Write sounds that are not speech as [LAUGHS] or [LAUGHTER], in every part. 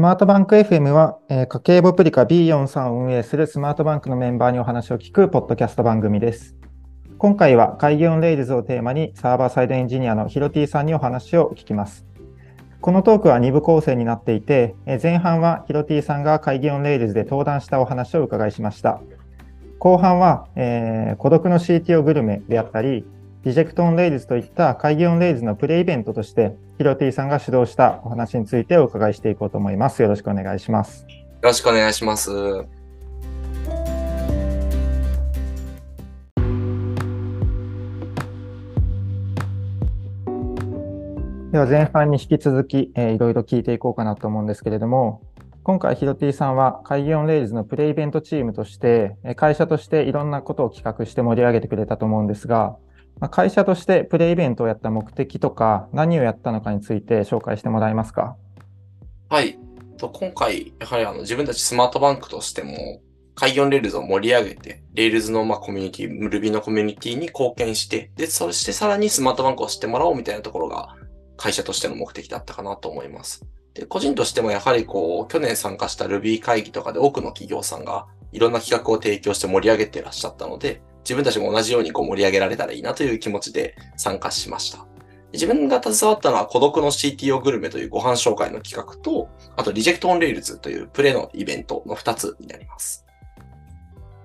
スマートバンク FM は、えー、家計簿プリカ B43 を運営するスマートバンクのメンバーにお話を聞くポッドキャスト番組です。今回は Kaigi on Rails をテーマにサーバーサイドエンジニアのヒロティさんにお話を聞きます。このトークは2部構成になっていて、えー、前半はヒロティさんが Kaigi on Rails で登壇したお話を伺いしました。後半は、えー、孤独の CTO グルメであったり、 Reject on Rails といった Kaigi on Rails のプレイベントとして、ヒロティさんが主導したお話についてお伺いしていこうと思います。よろしくお願いします。よろしくお願いします。では前半に引き続き、えー、いろいろ聞いていこうかなと思うんですけれども、今回、ヒロティさんは会議オンレイルズのプレイベントチームとして、会社としていろんなことを企画して盛り上げてくれたと思うんですが、まあ、会社としてプレイイベントをやった目的とか、何をやったのかについて紹介してもらえますか？はい。と今回、やはりあの自分たちスマートバンクとしても、 Kaigi on Rails を盛り上げて、 Rails のまあコミュニティ、Ruby のコミュニティに貢献して、で、そしてさらにスマートバンクを知ってもらおうみたいなところが、会社としての目的だったかなと思います。で、個人としてもやはりこう、去年参加した Ruby 会議とかで多くの企業さんがいろんな企画を提供して盛り上げていらっしゃったので、自分たちも同じようにこう盛り上げられたらいいなという気持ちで参加しました。自分が携わったのは孤独の CTO グルメというご飯紹介の企画と、あと Reject on Rails というプレのイベントの2つになります。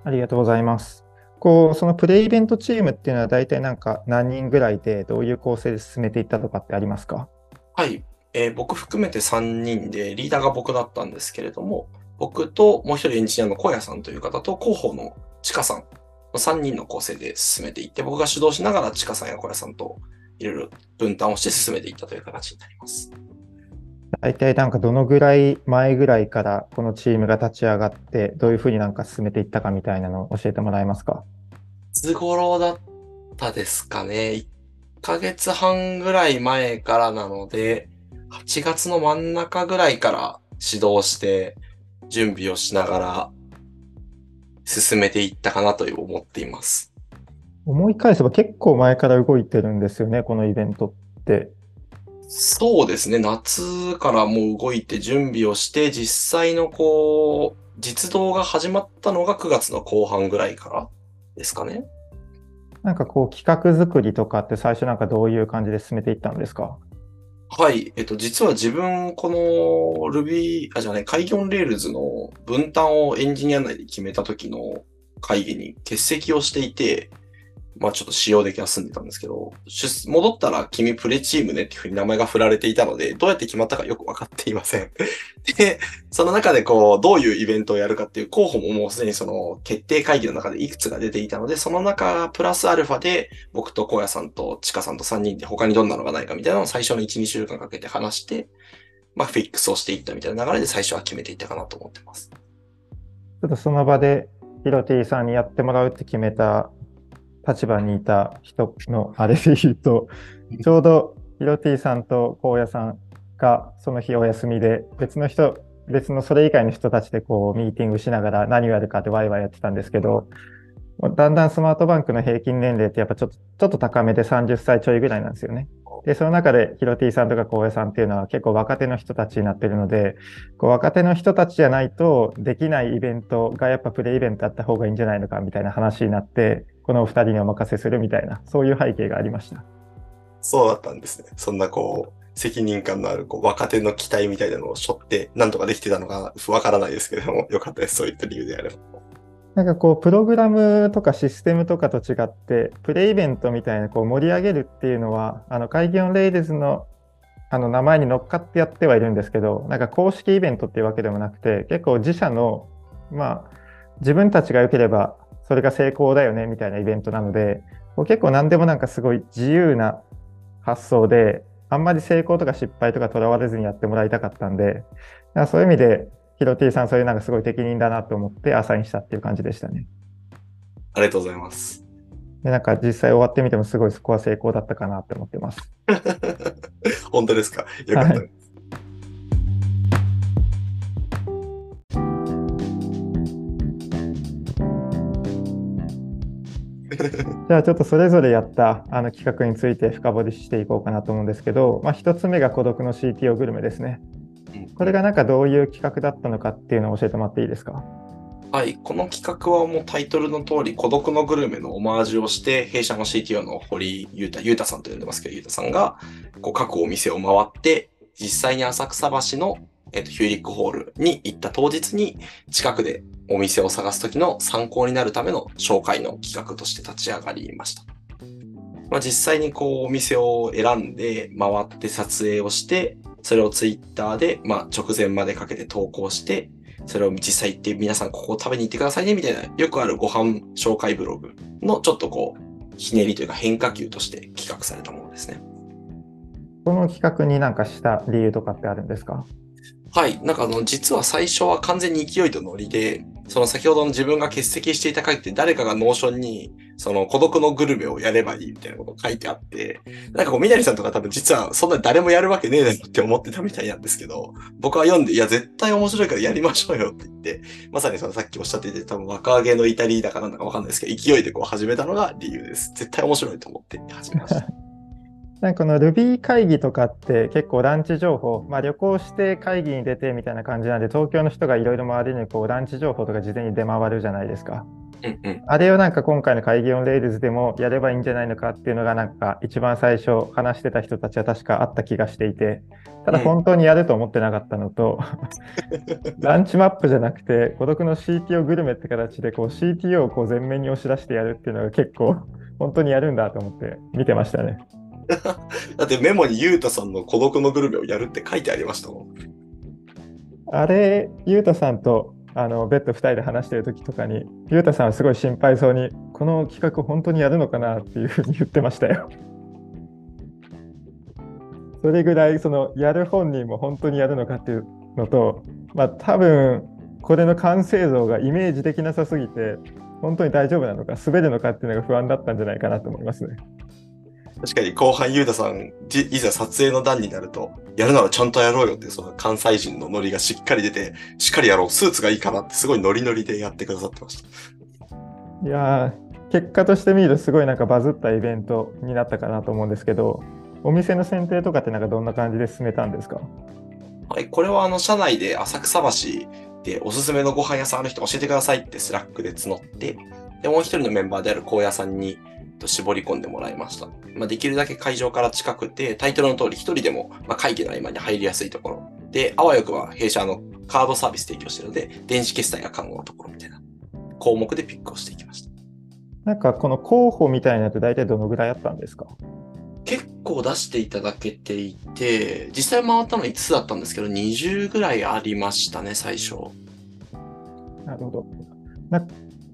ありがとうございます。こう、そのプレイベントチームっていうのは大体なんか何人ぐらいでどういう構成で進めていったとかってありますか？はい。えー、僕含めて3人で、リーダーが僕だったんですけれども、僕ともう一人エンジニアの小屋さんという方と広報のちかさん3人の構成で進めていって、僕が主導しながら、ちかさんや小屋さんといろいろ分担をして進めていったという形になります。大体なんかどのぐらい前ぐらいからこのチームが立ち上がって、どういうふうになんか進めていったかみたいなのを教えてもらえますか？いつ頃だったですかね。1ヶ月半ぐらい前からなので、8月の真ん中ぐらいから指導して準備をしながら進めていったかなと思っています。思い返せば結構前から動いてるんですよね、このイベントって。そうですね、夏からもう動いて準備をして、実際のこう、実動が始まったのが9月の後半ぐらいからですかね。なんかこう企画作りとかって最初なんかどういう感じで進めていったんですか？はい。えっと、実は自分、この Ruby、あ、じゃない、 Kaigi on Rails の分担をエンジニア内で決めた時の会議に欠席をしていて、まあちょっと使用できは済んでたんですけど、戻ったら君プレチームねっていうふうに名前が振られていたので、どうやって決まったかよくわかっていません。[LAUGHS] で、その中でこう、どういうイベントをやるかっていう候補ももうすでにその決定会議の中でいくつか出ていたので、その中プラスアルファで僕と荒野さんとチカさんと3人で他にどんなのがないかみたいなのを最初の1、2週間かけて話して、まあフィックスをしていったみたいな流れで最初は決めていったかなと思ってます。ちょっとその場でヒロティさんにやってもらうって決めた立場にいた人のあれで言うと、ちょうどヒロティさんと荒野さんがその日お休みで、別の人、別のそれ以外の人たちでこうミーティングしながら何をやるかってワイワイやってたんですけど、だんだんスマートバンクの平均年齢ってやっぱちょっとちょっと高めで30歳ちょいぐらいなんですよね。で、その中でヒロティさんとか荒野さんっていうのは結構若手の人たちになってるので、こう若手の人たちじゃないとできないイベントがやっぱプレイイベントあった方がいいんじゃないのかみたいな話になって、このお二人にお任せするみたいな、そういう背景がありました。そうだったんですね。そんなこう、責任感のあるこう若手の期待みたいなのを背負って、なんとかできてたのかわからないですけれども、よかったです。そういった理由であれば。なんかこう、プログラムとかシステムとかと違って、プレイベントみたいなこう盛り上げるっていうのは、あの、会議オンレイルズのあの名前に乗っかってやってはいるんですけど、なんか公式イベントっていうわけでもなくて、結構自社の、まあ、自分たちが良ければそれが成功だよねみたいなイベントなので、結構何でもなんかすごい自由な発想で、あんまり成功とか失敗とかとらわれずにやってもらいたかったんで、そういう意味でヒロティさん、そういうなんかすごい適任だなと思ってアサインしたっていう感じでしたね。ありがとうございます。で、なんか実際終わってみてもすごいそこは成功だったかなって思ってます。[LAUGHS] 本当ですか？よかったです。はい [LAUGHS] じゃあちょっとそれぞれやったあの企画について深掘りしていこうかなと思うんですけど、まあ、1つ目が孤独の CTO グルメですね。これがなんかどういう企画だったのかっていうのを教えてもらっていいですか？はい。この企画はもうタイトルの通り、孤独のグルメのオマージュをして、弊社の CTO の堀裕太、裕太さんと呼んでますけど、裕太さんが、こう各お店を回って、実際に浅草橋の、えっとヒューリックホールに行った当日に、近くでお店を探す時の参考になるための紹介の企画として立ち上がりました。まあ、実際にこうお店を選んで回って撮影をして、それをツイッターで、まあ、直前までかけて投稿して、それを実際行って皆さんここ食べに行ってくださいねみたいなよくあるご飯紹介ブログのちょっとこうひねりというか変化球として企画されたものですね。この企画になんかした理由とかってあるんですか？はい。なんかあの実は最初は完全に勢いとノリでその先ほどの自分が欠席していた回って誰かが Notion にその孤独のグルメをやればいいみたいなことを書いてあってなんかこうみなりさんとか多分実はそんな誰もやるわけねえだろって思ってたみたいなんですけど僕は読んでいや絶対面白いからやりましょうよって言ってまさにそのさっきおっしゃっていて、多分若揚げのイタリーだかなんだかわかんないですけど、勢いでこう始めたのが理由です。絶対面白いと思って始めました。なんかこの Ruby 会議とかって結構ランチ情報、まあ、旅行して会議に出てみたいな感じなんで、東京の人がいろいろ周りにこうランチ情報とか事前に出回るじゃないですか。うんうん。あれをなんか今回の Kaigi on Rails でもやればいいんじゃないのかっていうのがなんか一番最初話してた人たちは確かあった気がしていて、ただ本当にやると思ってなかったのと、[LAUGHS] ランチマップじゃなくて孤独の CTO グルメって形でこう CTO をこう前面に押し出してやるっていうのが結構本当にやるんだと思って見てましたね。[LAUGHS] だってメモにゆうたさんの孤独のグルメをやるって書いてありましたもん。あれ、ゆうたさんとあのベッド2人で話してる時とかに、ゆうたさんはすごい心配そうに、この企画本当にやるのかなっていうふうに言ってましたよ。[LAUGHS] それぐらい、そのやる本人も本当にやるのかっていうのと、まあ多分これの完成像がイメージできなさすぎて、本当に大丈夫なのか、滑るのかっていうのが不安だったんじゃないかなと思いますね。確かに後半ゆうたさん、じいざ撮影の段になると、やるならちゃんとやろうよって、その関西人のノリがしっかり出て、しっかりやろう、スーツがいいかなってすごいノリノリでやってくださってました。いやー、結果として見るとすごいなんかバズったイベントになったかなと思うんですけど、お店の選定とかってなんかどんな感じで進めたんですか？はい、これはあの、社内で浅草橋でおすすめのご飯屋さんある人教えてくださいって Slack で募って、で、もう一人のメンバーである高野さんにと絞り込んでもらいました。まあ、できるだけ会場から近くて、タイトルの通り一人でも、まあ、会議の合間に入りやすいところ。で、あわよくば弊社のカードサービス提供してるので、電子決済が可能なところみたいな項目でピックをしていきました。なんかこの候補みたいなのって大体どのぐらいあったんですか？結構出していただけていて、実際回ったの5つだったんですけど、20ぐらいありましたね、最初。なるほど。な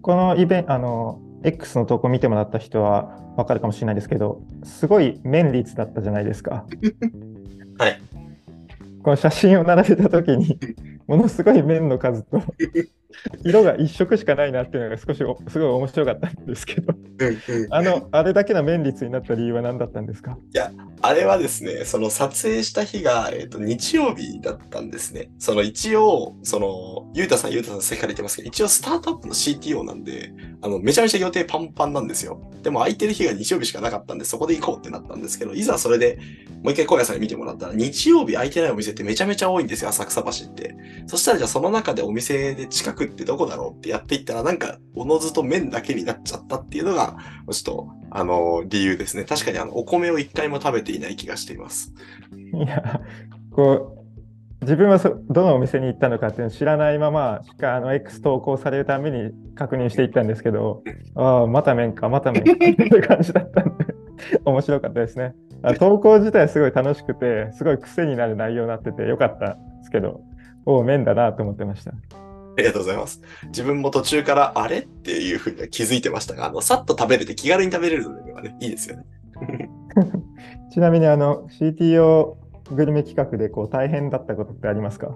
このイベント、あの、X の投稿見てもらった人は分かるかもしれないですけど、すごい面率だったじゃないですか。はい。この写真を並べたときに、[LAUGHS] ものすごい面の数と、色が一色しかないなっていうのが少しおすごい面白かったんですけど、あの、あれだけの面率になった理由は何だったんですか？あれはですね、その撮影した日が、えっ、と、日曜日だったんですね。その一応、その、ゆうたさん、ゆうたさん、さっきから言ってますけど、一応スタートアップの CTO なんで、あの、めちゃめちゃ予定パンパンなんですよ。でも空いてる日が日曜日しかなかったんで、そこで行こうってなったんですけど、いざそれでもう一回小屋さんに見てもらったら、日曜日空いてないお店ってめちゃめちゃ多いんですよ、浅草橋って。そしたらじゃあその中でお店で近くってどこだろうってやっていったら、なんか、おのずと麺だけになっちゃったっていうのが、ちょっと、あの、理由ですね。確かにあの、お米を一回も食べていない気がしています。いや、こう、自分はそどのお店に行ったのかっていうのを知らないまましかあの X 投稿されるために確認していったんですけど、ああ、また麺か、また麺かっていう感じだったんで、面白かったですね。あ投稿自体すごい楽しくて、すごい癖になる内容になっててよかったですけど、おお、麺だなと思ってました。ありがとうございます。自分も途中からあれ？っていうふうには気づいてましたが、あの、さっと食べれて気軽に食べれるのがね、いいですよね。[LAUGHS] ちなみにあの CTO グルメ企画でこう大変だったことってありますか？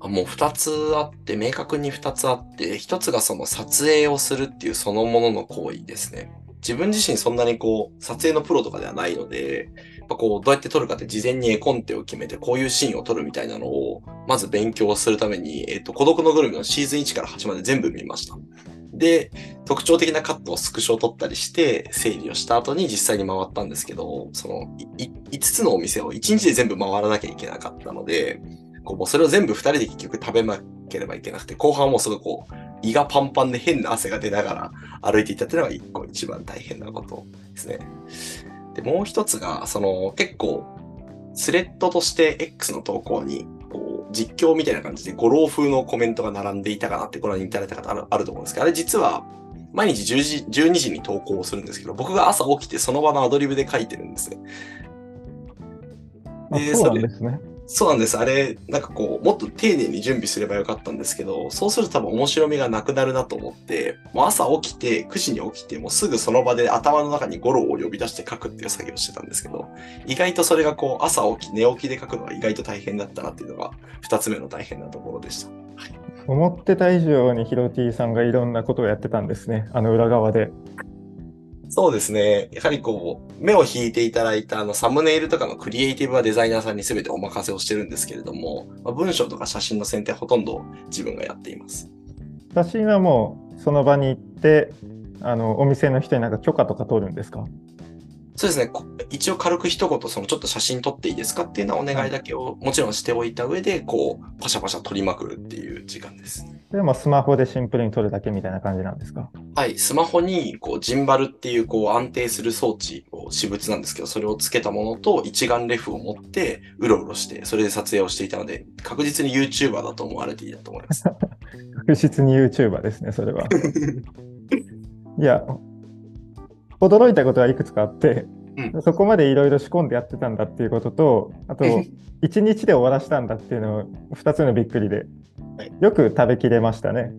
あもう二つあって、明確に二つあって、一つがその撮影をするっていうそのものの行為ですね。自分自身そんなにこう、撮影のプロとかではないので、やっぱこう、どうやって撮るかって事前に絵コンテを決めて、こういうシーンを撮るみたいなのを、まず勉強するために、えっ、と、孤独のグルメのシーズン1から8まで全部見ました。で、特徴的なカットをスクショを取ったりして、整理をした後に実際に回ったんですけど、その、5つのお店を1日で全部回らなきゃいけなかったので、こうもうそれを全部2人で結局食べなければいけなくて、後半はもうすごいこう、胃がパンパンで変な汗が出ながら歩いていったっていうのが1個一番大変なことですね。で、もう一つが、その、結構、スレッドとして X の投稿に、こう、実況みたいな感じで、五郎風のコメントが並んでいたかなってご覧いただいた方あるあると思うんですけど、あれ実は、毎日10時、12時に投稿をするんですけど、僕が朝起きてその場のアドリブで書いてるんですでそうなんですね。そうなんです。あれ、なんかこう、もっと丁寧に準備すればよかったんですけど、そうすると多分面白みがなくなるなと思って、もう朝起きて、9時に起きて、もうすぐその場で頭の中にゴロを呼び出して書くっていう作業をしてたんですけど、意外とそれがこう、朝起き、寝起きで書くのが意外と大変だったなっていうのが、二つ目の大変なところでした。思ってた以上にヒロティさんがいろんなことをやってたんですね。あの裏側で。そうですね。やはりこう、目を引いていただいたあのサムネイルとかのクリエイティブはデザイナーさんに全てお任せをしてるんですけれども、まあ、文章とか写真の選定はほとんど自分がやっています。写真はもうその場に行って、あのお店の人になんか許可とか取るんですか？そうですね。こ一応軽く一言、そのちょっと写真撮っていいですかっていうのはお願いだけをもちろんしておいた上で、こう、パシャパシャ撮りまくるっていう時間です。でもスマホでシンプルに撮るだけみたいな感じなんですか？はい。スマホに、こう、ジンバルっていう、こう、安定する装置を、私物なんですけど、それをつけたものと一眼レフを持って、うろうろして、それで撮影をしていたので、確実に YouTuber だと思われていたと思います。[LAUGHS] 確実に YouTuber ですね、それは。[LAUGHS] いや、驚いたことはいくつかあって、うそこまでいろいろ仕込んでやってたんだっていうことと、あと、[LAUGHS] 1日で終わらしたんだっていうのを2つのびっくりではい、よく食べきれましたね。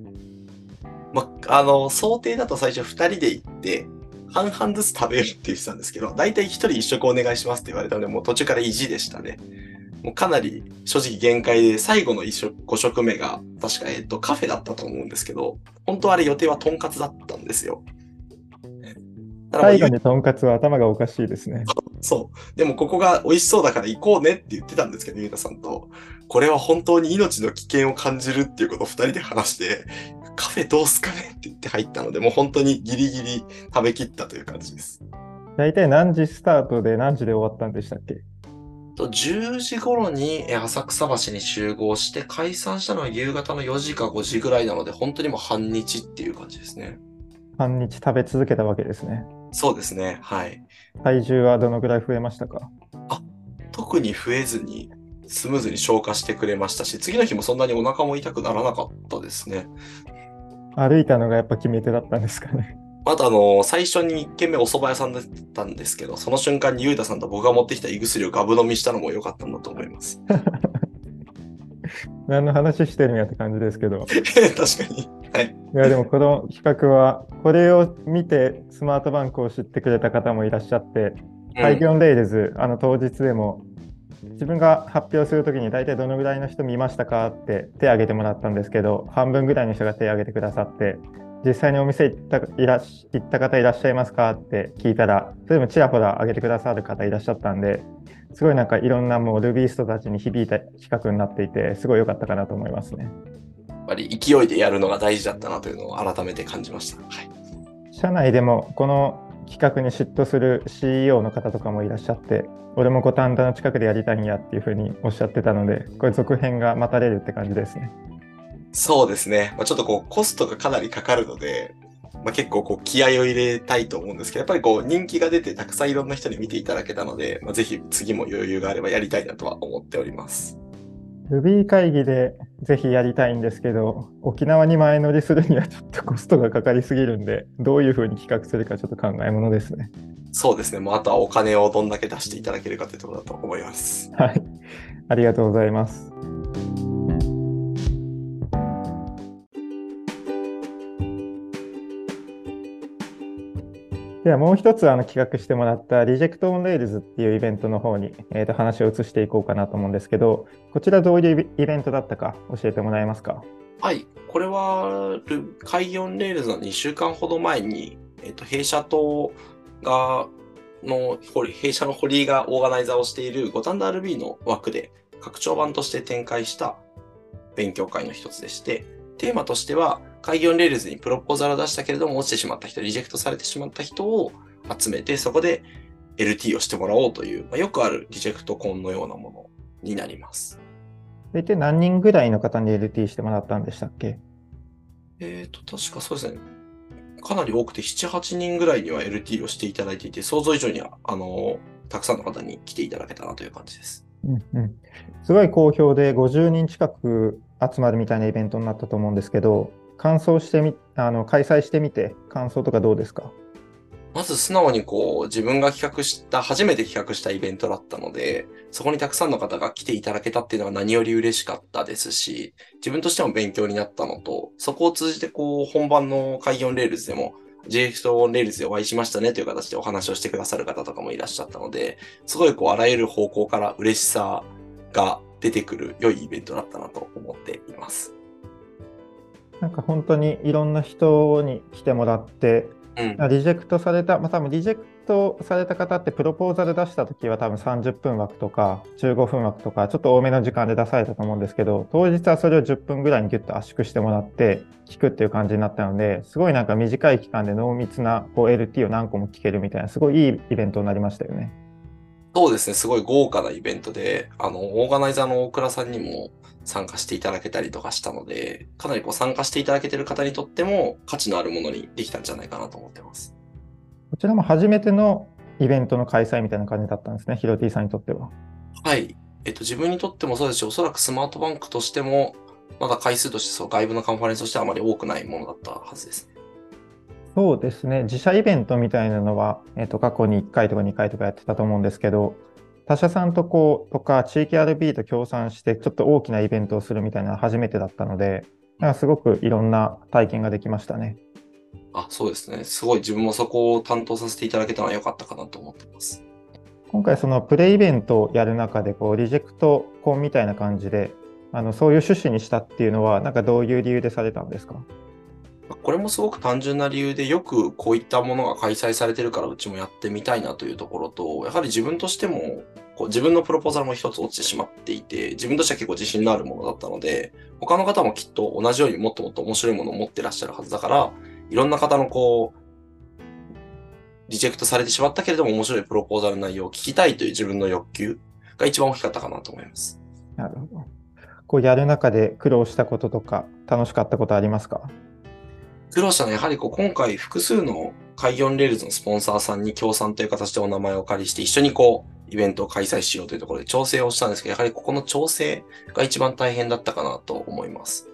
ま、あの、想定だと最初二人で行って、半々ずつ食べるって言ってたんですけど、だいたい一人一食お願いしますって言われたので、もう途中から意地でしたね。もうかなり正直限界で、最後の一食、5食目が、確か、えっと、カフェだったと思うんですけど、本当はあれ予定はとんかつだったんですよ。最後にとんかつは頭がおかしいですね。[LAUGHS] そう。でもここが美味しそうだから行こうねって言ってたんですけど、ゆうたさんと。これは本当に命の危険を感じるっていうことを二人で話して、カフェどうすかねって言って入ったので、もう本当にギリギリ食べきったという感じです。大体何時スタートで何時で終わったんでしたっけ？と10時頃にえ浅草橋に集合して、解散したのは夕方の4時か5時ぐらいなので、本当にもう半日っていう感じですね。半日食べ続けたわけですね。そうですね。はい。体重はどのぐらい増えましたか？特に増えずに、スムーズに消化してくれましたし、次の日もそんなにお腹も痛くならなかったですね。歩いたのがやっぱ決め手だったんですかね？あとあの、最初に1軒目お蕎麦屋さんだったんですけど、その瞬間にゆうたさんと僕が持ってきた胃薬をガブ飲みしたのも良かったんだと思います。[LAUGHS] 何の話してるんやって感じですけど。[LAUGHS] 確かに。はい。いやでもこの企画は、これを見てスマートバンクを知ってくれた方もいらっしゃって、パイギョンレイルズ、あの当日でも、自分が発表するときに大体どのぐらいの人見ましたかって手挙げてもらったんですけど、半分ぐらいの人が手挙げてくださって、実際にお店行ったいら行った方いらっしゃいますかって聞いたら、それでもちらほら挙げてくださる方いらっしゃったんで、すごいなんかいろんなもうルビーストたちに響いた企画になっていて、すごい良かったかなと思いますね。やっぱり勢いでやるのが大事だったなというのを改めて感じました。はい。社内でもこの企画に嫉妬する CEO の方とかもいらっしゃって、俺も五反田の近くでやりたいんやっていうふうにおっしゃってたので、これ続編が待たれるって感じですね。そうですね。まあ、ちょっとこう、コストがかなりかかるので、まあ、結構こう、気合を入れたいと思うんですけど、やっぱりこう、人気が出てたくさんいろんな人に見ていただけたので、まあ、ぜひ次も余裕があればやりたいなとは思っております。Ruby 会議でぜひやりたいんですけど、沖縄に前乗りするにはちょっとコストがかかりすぎるんで、どういうふうに企画するかちょっと考えものですね。そうですね。もうあとはお金をどんだけ出していただけるかというところだと思います。はい。ありがとうございます。ではもう一つあの企画してもらった Reject on Rails っていうイベントの方に、えー、と話を移していこうかなと思うんですけど、こちらどういうイベントだったか教えてもらえますか？はい。これは、開業レールズの2週間ほど前に、えっ、と、弊社とが、の、弊社の堀井がオーガナイザーをしている五反田 RB の枠で拡張版として展開した勉強会の一つでして、テーマとしては、 Kaigi on Rails にプロポーザルを出したけれども落ちてしまった人、リジェクトされてしまった人を集めて、そこで LT をしてもらおうという、まあ、よくあるリジェクトコンのようなものになります。大体何人ぐらいの方に LT してもらったんでしたっけ？えっ、ー、と、確かそうですね。かなり多くて、7、8人ぐらいには LT をしていただいていて、想像以上には、あの、たくさんの方に来ていただけたなという感じです。うんうん、すごい好評で、50人近く集まるみたいなイベントになったと思うんですけど、感想してみ、あの、開催してみて、感想とかどうですか？まず素直にこう、自分が企画した、初めて企画したイベントだったので、そこにたくさんの方が来ていただけたっていうのは何より嬉しかったですし、自分としても勉強になったのと、そこを通じてこう、本番の Kaigi on Rails でも、JX オンレールズでお会いしましたねという形でお話をしてくださる方とかもいらっしゃったので、すごいこう、あらゆる方向から嬉しさが出てくる良いイベントだったなと思っています。なんか本当にいろんな人に来てもらって、うん、リジェクトされた、まあ、多分リジェクトされた方ってプロポーザル出した時は多分30分枠とか15分枠とかちょっと多めの時間で出されたと思うんですけど当日はそれを10分ぐらいにギュッと圧縮してもらって聞くっていう感じになったのですごいなんか短い期間で濃密なこう LT を何個も聞けるみたいなすごいいいイベントになりましたよね。そうですね、すごい豪華なイベントで、あの、オーガナイザーの大倉さんにも参加していただけたりとかしたので、かなりこう参加していただけている方にとっても価値のあるものにできたんじゃないかなと思ってます。こちらも初めてのイベントの開催みたいな感じだったんですね、ヒロティさんにとっては。はい。えっと、自分にとってもそうですし、おそらくスマートバンクとしても、まだ回数としてそう外部のカンファレンスとしてはあまり多くないものだったはずですね。そうですね、自社イベントみたいなのは、えっと、過去に1回とか2回とかやってたと思うんですけど、他社さんとこうとか地域 RB と協賛してちょっと大きなイベントをするみたいなのは初めてだったので、なんかすごくいろんな体験ができましたね。あ、そうですね。すごい自分もそこを担当させていただけたのは良かったかなと思ってます。今回そのプレイイベントをやる中でこうリジェクトコンみたいな感じであのそういう趣旨にしたっていうのはなんかどういう理由でされたんですか？これもすごく単純な理由で、よくこういったものが開催されてるからうちもやってみたいなというところと、やはり自分としても、こう自分のプロポーザルも一つ落ちてしまっていて、自分としては結構自信のあるものだったので、他の方もきっと同じようにもっともっと面白いものを持ってらっしゃるはずだから、いろんな方のこう、リジェクトされてしまったけれども面白いプロポーザル内容を聞きたいという自分の欲求が一番大きかったかなと思います。なるほど。こうやる中で苦労したこととか楽しかったことありますか？苦労したのはやはりこう今回複数の Kaigi on Rails のスポンサーさんに協賛という形でお名前をお借りして一緒にこうイベントを開催しようというところで調整をしたんですけど、やはりここの調整が一番大変だったかなと思います。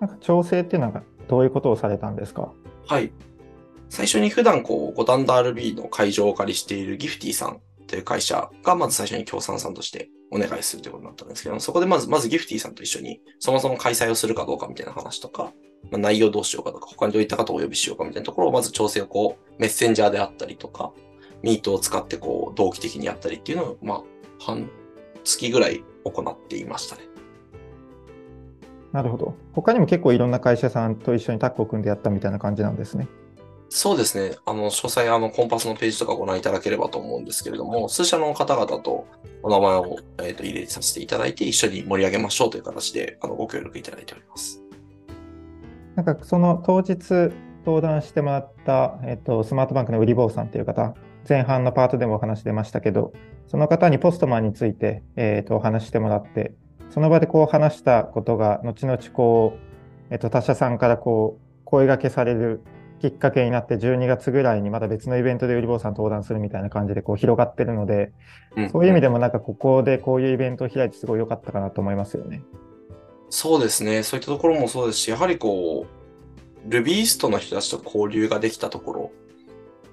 なんか調整っていうのはどういうことをされたんですか？はい。最初に普段こう、五反田 RB の会場をお借りしているギフティさんという会社がまず最初に協賛さんとしてお願いするということになったんですけど、そこでまず、まずギフティさんと一緒にそもそも開催をするかどうかみたいな話とか、まあ、内容どうしようかとか、他にどういった方をお呼びしようかみたいなところをまず調整をこう、メッセンジャーであったりとか、ミートを使ってこう、同期的にやったりっていうのを、まあ、半月ぐらい行っていましたね。なるほど。他にも結構いろんな会社さんと一緒にタッグを組んでやったみたいな感じなんですね。そうですね。あの、詳細、あの、コンパスのページとかご覧いただければと思うんですけれども、数社の方々とお名前を、えーと、入れさせていただいて、一緒に盛り上げましょうという形で、あの、ご協力いただいております。なんかその当日登壇してもらった、えっと、スマートバンクの売り坊さんという方、前半のパートでもお話出ましたけど、その方にポストマンについて、えっと、お話してもらって、その場でこう話したことが、後々こう、えっと、他社さんからこう声がけされるきっかけになって、12月ぐらいにまた別のイベントで売り坊さん登壇するみたいな感じでこう広がってるので、うん、そういう意味でもなんかここでこういうイベントを開いてすごい良かったかなと思いますよね。そうですね。そういったところもそうですし、やはりこう、ルビーストの人たちと交流ができたところ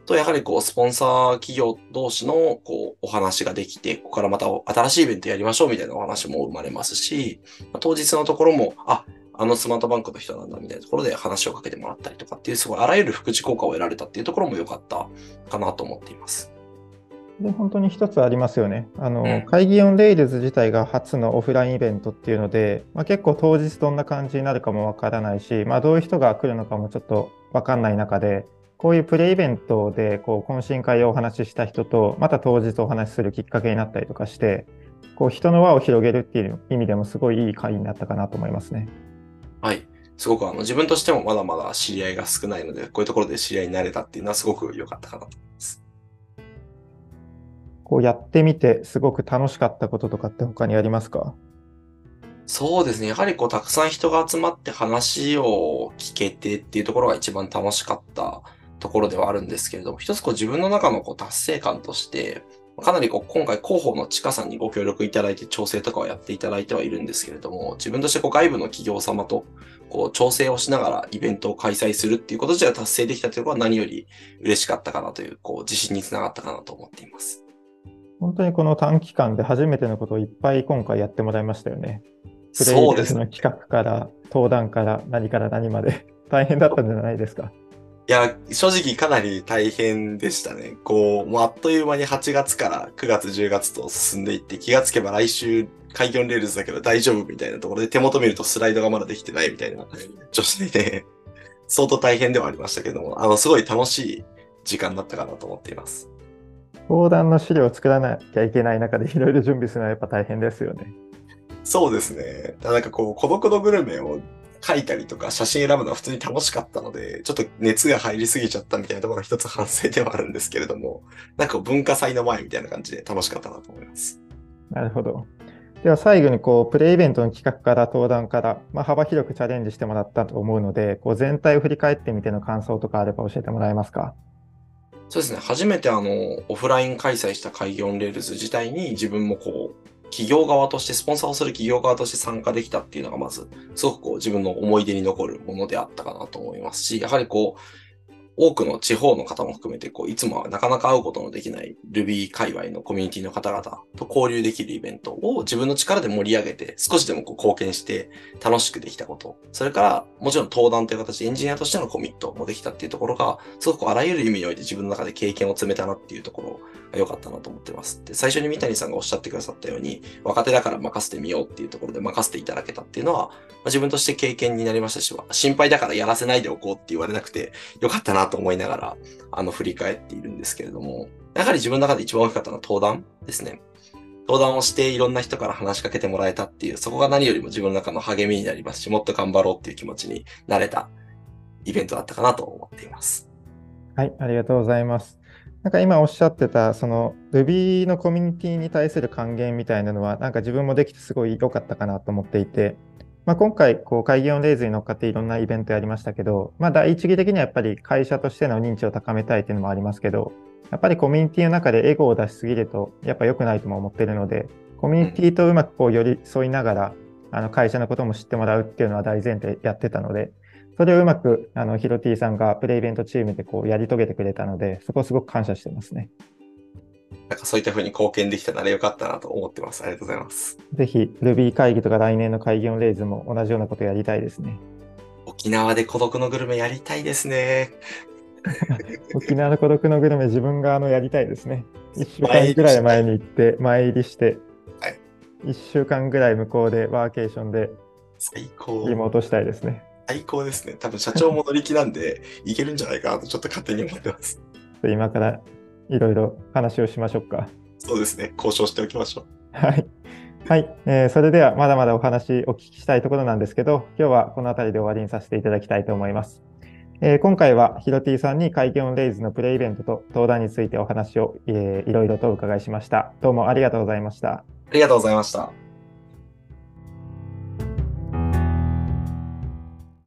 と、やはりこう、スポンサー企業同士のこう、お話ができて、ここからまた新しいイベントやりましょうみたいなお話も生まれますし、当日のところも、あ、あのスマートバンクの人なんだみたいなところで話をかけてもらったりとかっていう、すごいあらゆる副次効果を得られたっていうところも良かったかなと思っています。で本当に一つありますよね。あの、うん、会議オンレイルズ自体が初のオフラインイベントっていうので、まあ、結構当日どんな感じになるかもわからないし、まあ、どういう人が来るのかもちょっとわかんない中で、こういうプレイイベントでこう懇親会をお話しした人と、また当日お話しするきっかけになったりとかして、こう人の輪を広げるっていう意味でもすごいいい会になったかなと思いますね。はい。すごくあの自分としてもまだまだ知り合いが少ないので、こういうところで知り合いになれたっていうのはすごく良かったかなと思います。こうやってみてすごく楽しかったこととかって他にありますか？そうですね。やはりこう、たくさん人が集まって話を聞けてっていうところが一番楽しかったところではあるんですけれども、一つこう自分の中のこう達成感として、かなりこう今回広報の地下さんにご協力いただいて調整とかをやっていただいてはいるんですけれども、自分としてこう外部の企業様とこう調整をしながらイベントを開催するっていうこと自体達成できたということは何より嬉しかったかなという、こう自信につながったかなと思っています。本当にこの短期間で初めてのことをいっぱい今回やってもらいましたよね。プレイですの企画から、登壇から何から何まで大変だったんじゃないですか。いや、正直かなり大変でしたね。こう、もうあっという間に8月から9月、10月と進んでいって、気がつけば来週、 Kaigi on Rails だけど大丈夫みたいなところで手元見るとスライドがまだできてないみたいな調子で、[LAUGHS] 相当大変ではありましたけども、あの、すごい楽しい時間だったかなと思っています。登壇の資料を作らなきゃいけない中でいろいろ準備するのはやっぱ大変ですよね。そうですね。なんかこう、孤独のグルメを書いたりとか写真選ぶのは普通に楽しかったので、ちょっと熱が入りすぎちゃったみたいなところが一つ反省ではあるんですけれども、なんか文化祭の前みたいな感じで楽しかったなと思います。なるほど。では最後にこうプレイベントの企画から登壇から、まあ、幅広くチャレンジしてもらったと思うので、こう全体を振り返ってみての感想とかあれば教えてもらえますか？そうですね。初めてあの、オフライン開催した Kaigi on Rails 自体に自分もこう、企業側として、スポンサーをする企業側として参加できたっていうのがまず、すごくこう自分の思い出に残るものであったかなと思いますし、やはりこう、多くの地方の方も含めて、こう、いつもはなかなか会うことのできない Ruby 界隈のコミュニティの方々と交流できるイベントを自分の力で盛り上げて、少しでもこう貢献して楽しくできたこと。それから、もちろん登壇という形でエンジニアとしてのコミットもできたっていうところが、すごくあらゆる意味において自分の中で経験を積めたなっていうところが良かったなと思ってます。で、最初に三谷さんがおっしゃってくださったように、若手だから任せてみようっていうところで任せていただけたっていうのは、まあ、自分として経験になりましたし、心配だからやらせないでおこうって言われなくてよかったなと思いながら、あの、振り返っているんですけれども、やはり自分の中で一番大きかったのは登壇ですね。登壇をしていろんな人から話しかけてもらえたっていう、そこが何よりも自分の中の励みになりますし、もっと頑張ろうっていう気持ちになれたイベントだったかなと思っています。はい、ありがとうございます。なんか今おっしゃってた、その Ruby のコミュニティに対する還元みたいなのは、なんか自分もできてすごい良かったかなと思っていて、まあ、今回、こう、会議オンレイズに乗っかっていろんなイベントやりましたけど、まあ、第一義的にはやっぱり会社としての認知を高めたいっていうのもありますけど、やっぱりコミュニティの中でエゴを出しすぎると、やっぱ良くないとも思ってるので、コミュニティとうまくこう寄り添いながら、あの会社のことも知ってもらうっていうのは大前提やってたので、それをうまく、あの、ヒロティさんがプレイベントチームでこうやり遂げてくれたので、そこをすごく感謝してますね。なんかそういったふうに貢献できたならよかったなと思ってます。ありがとうございます。ぜひ Ruby 会議とか来年の会議オンレイズも同じようなことやりたいですね。沖縄で孤独のグルメやりたいですね。[LAUGHS] 沖縄の孤独のグルメ自分があのやりたいですね。[LAUGHS] 1週間ぐらい前に行って前入りして、はい、1週間ぐらい向こうでワーケーションで最高リモートしたいですね。最高ですね。多分社長も乗り気なんで、いけるんじゃないかなとちょっと勝手に思ってます。[LAUGHS] 今からいろいろ話をしましょうか。そうですね。交渉しておきましょう。はい。はい、えー、それではまだまだお話お聞きしたいところなんですけど、今日はこの辺りで終わりにさせていただきたいと思います。えー、今回はヒロティさんに会見オンレイズのプレイイベントと登壇についてお話を、えー、いろいろとお伺いしました。どうもありがとうございました。ありがとうございました。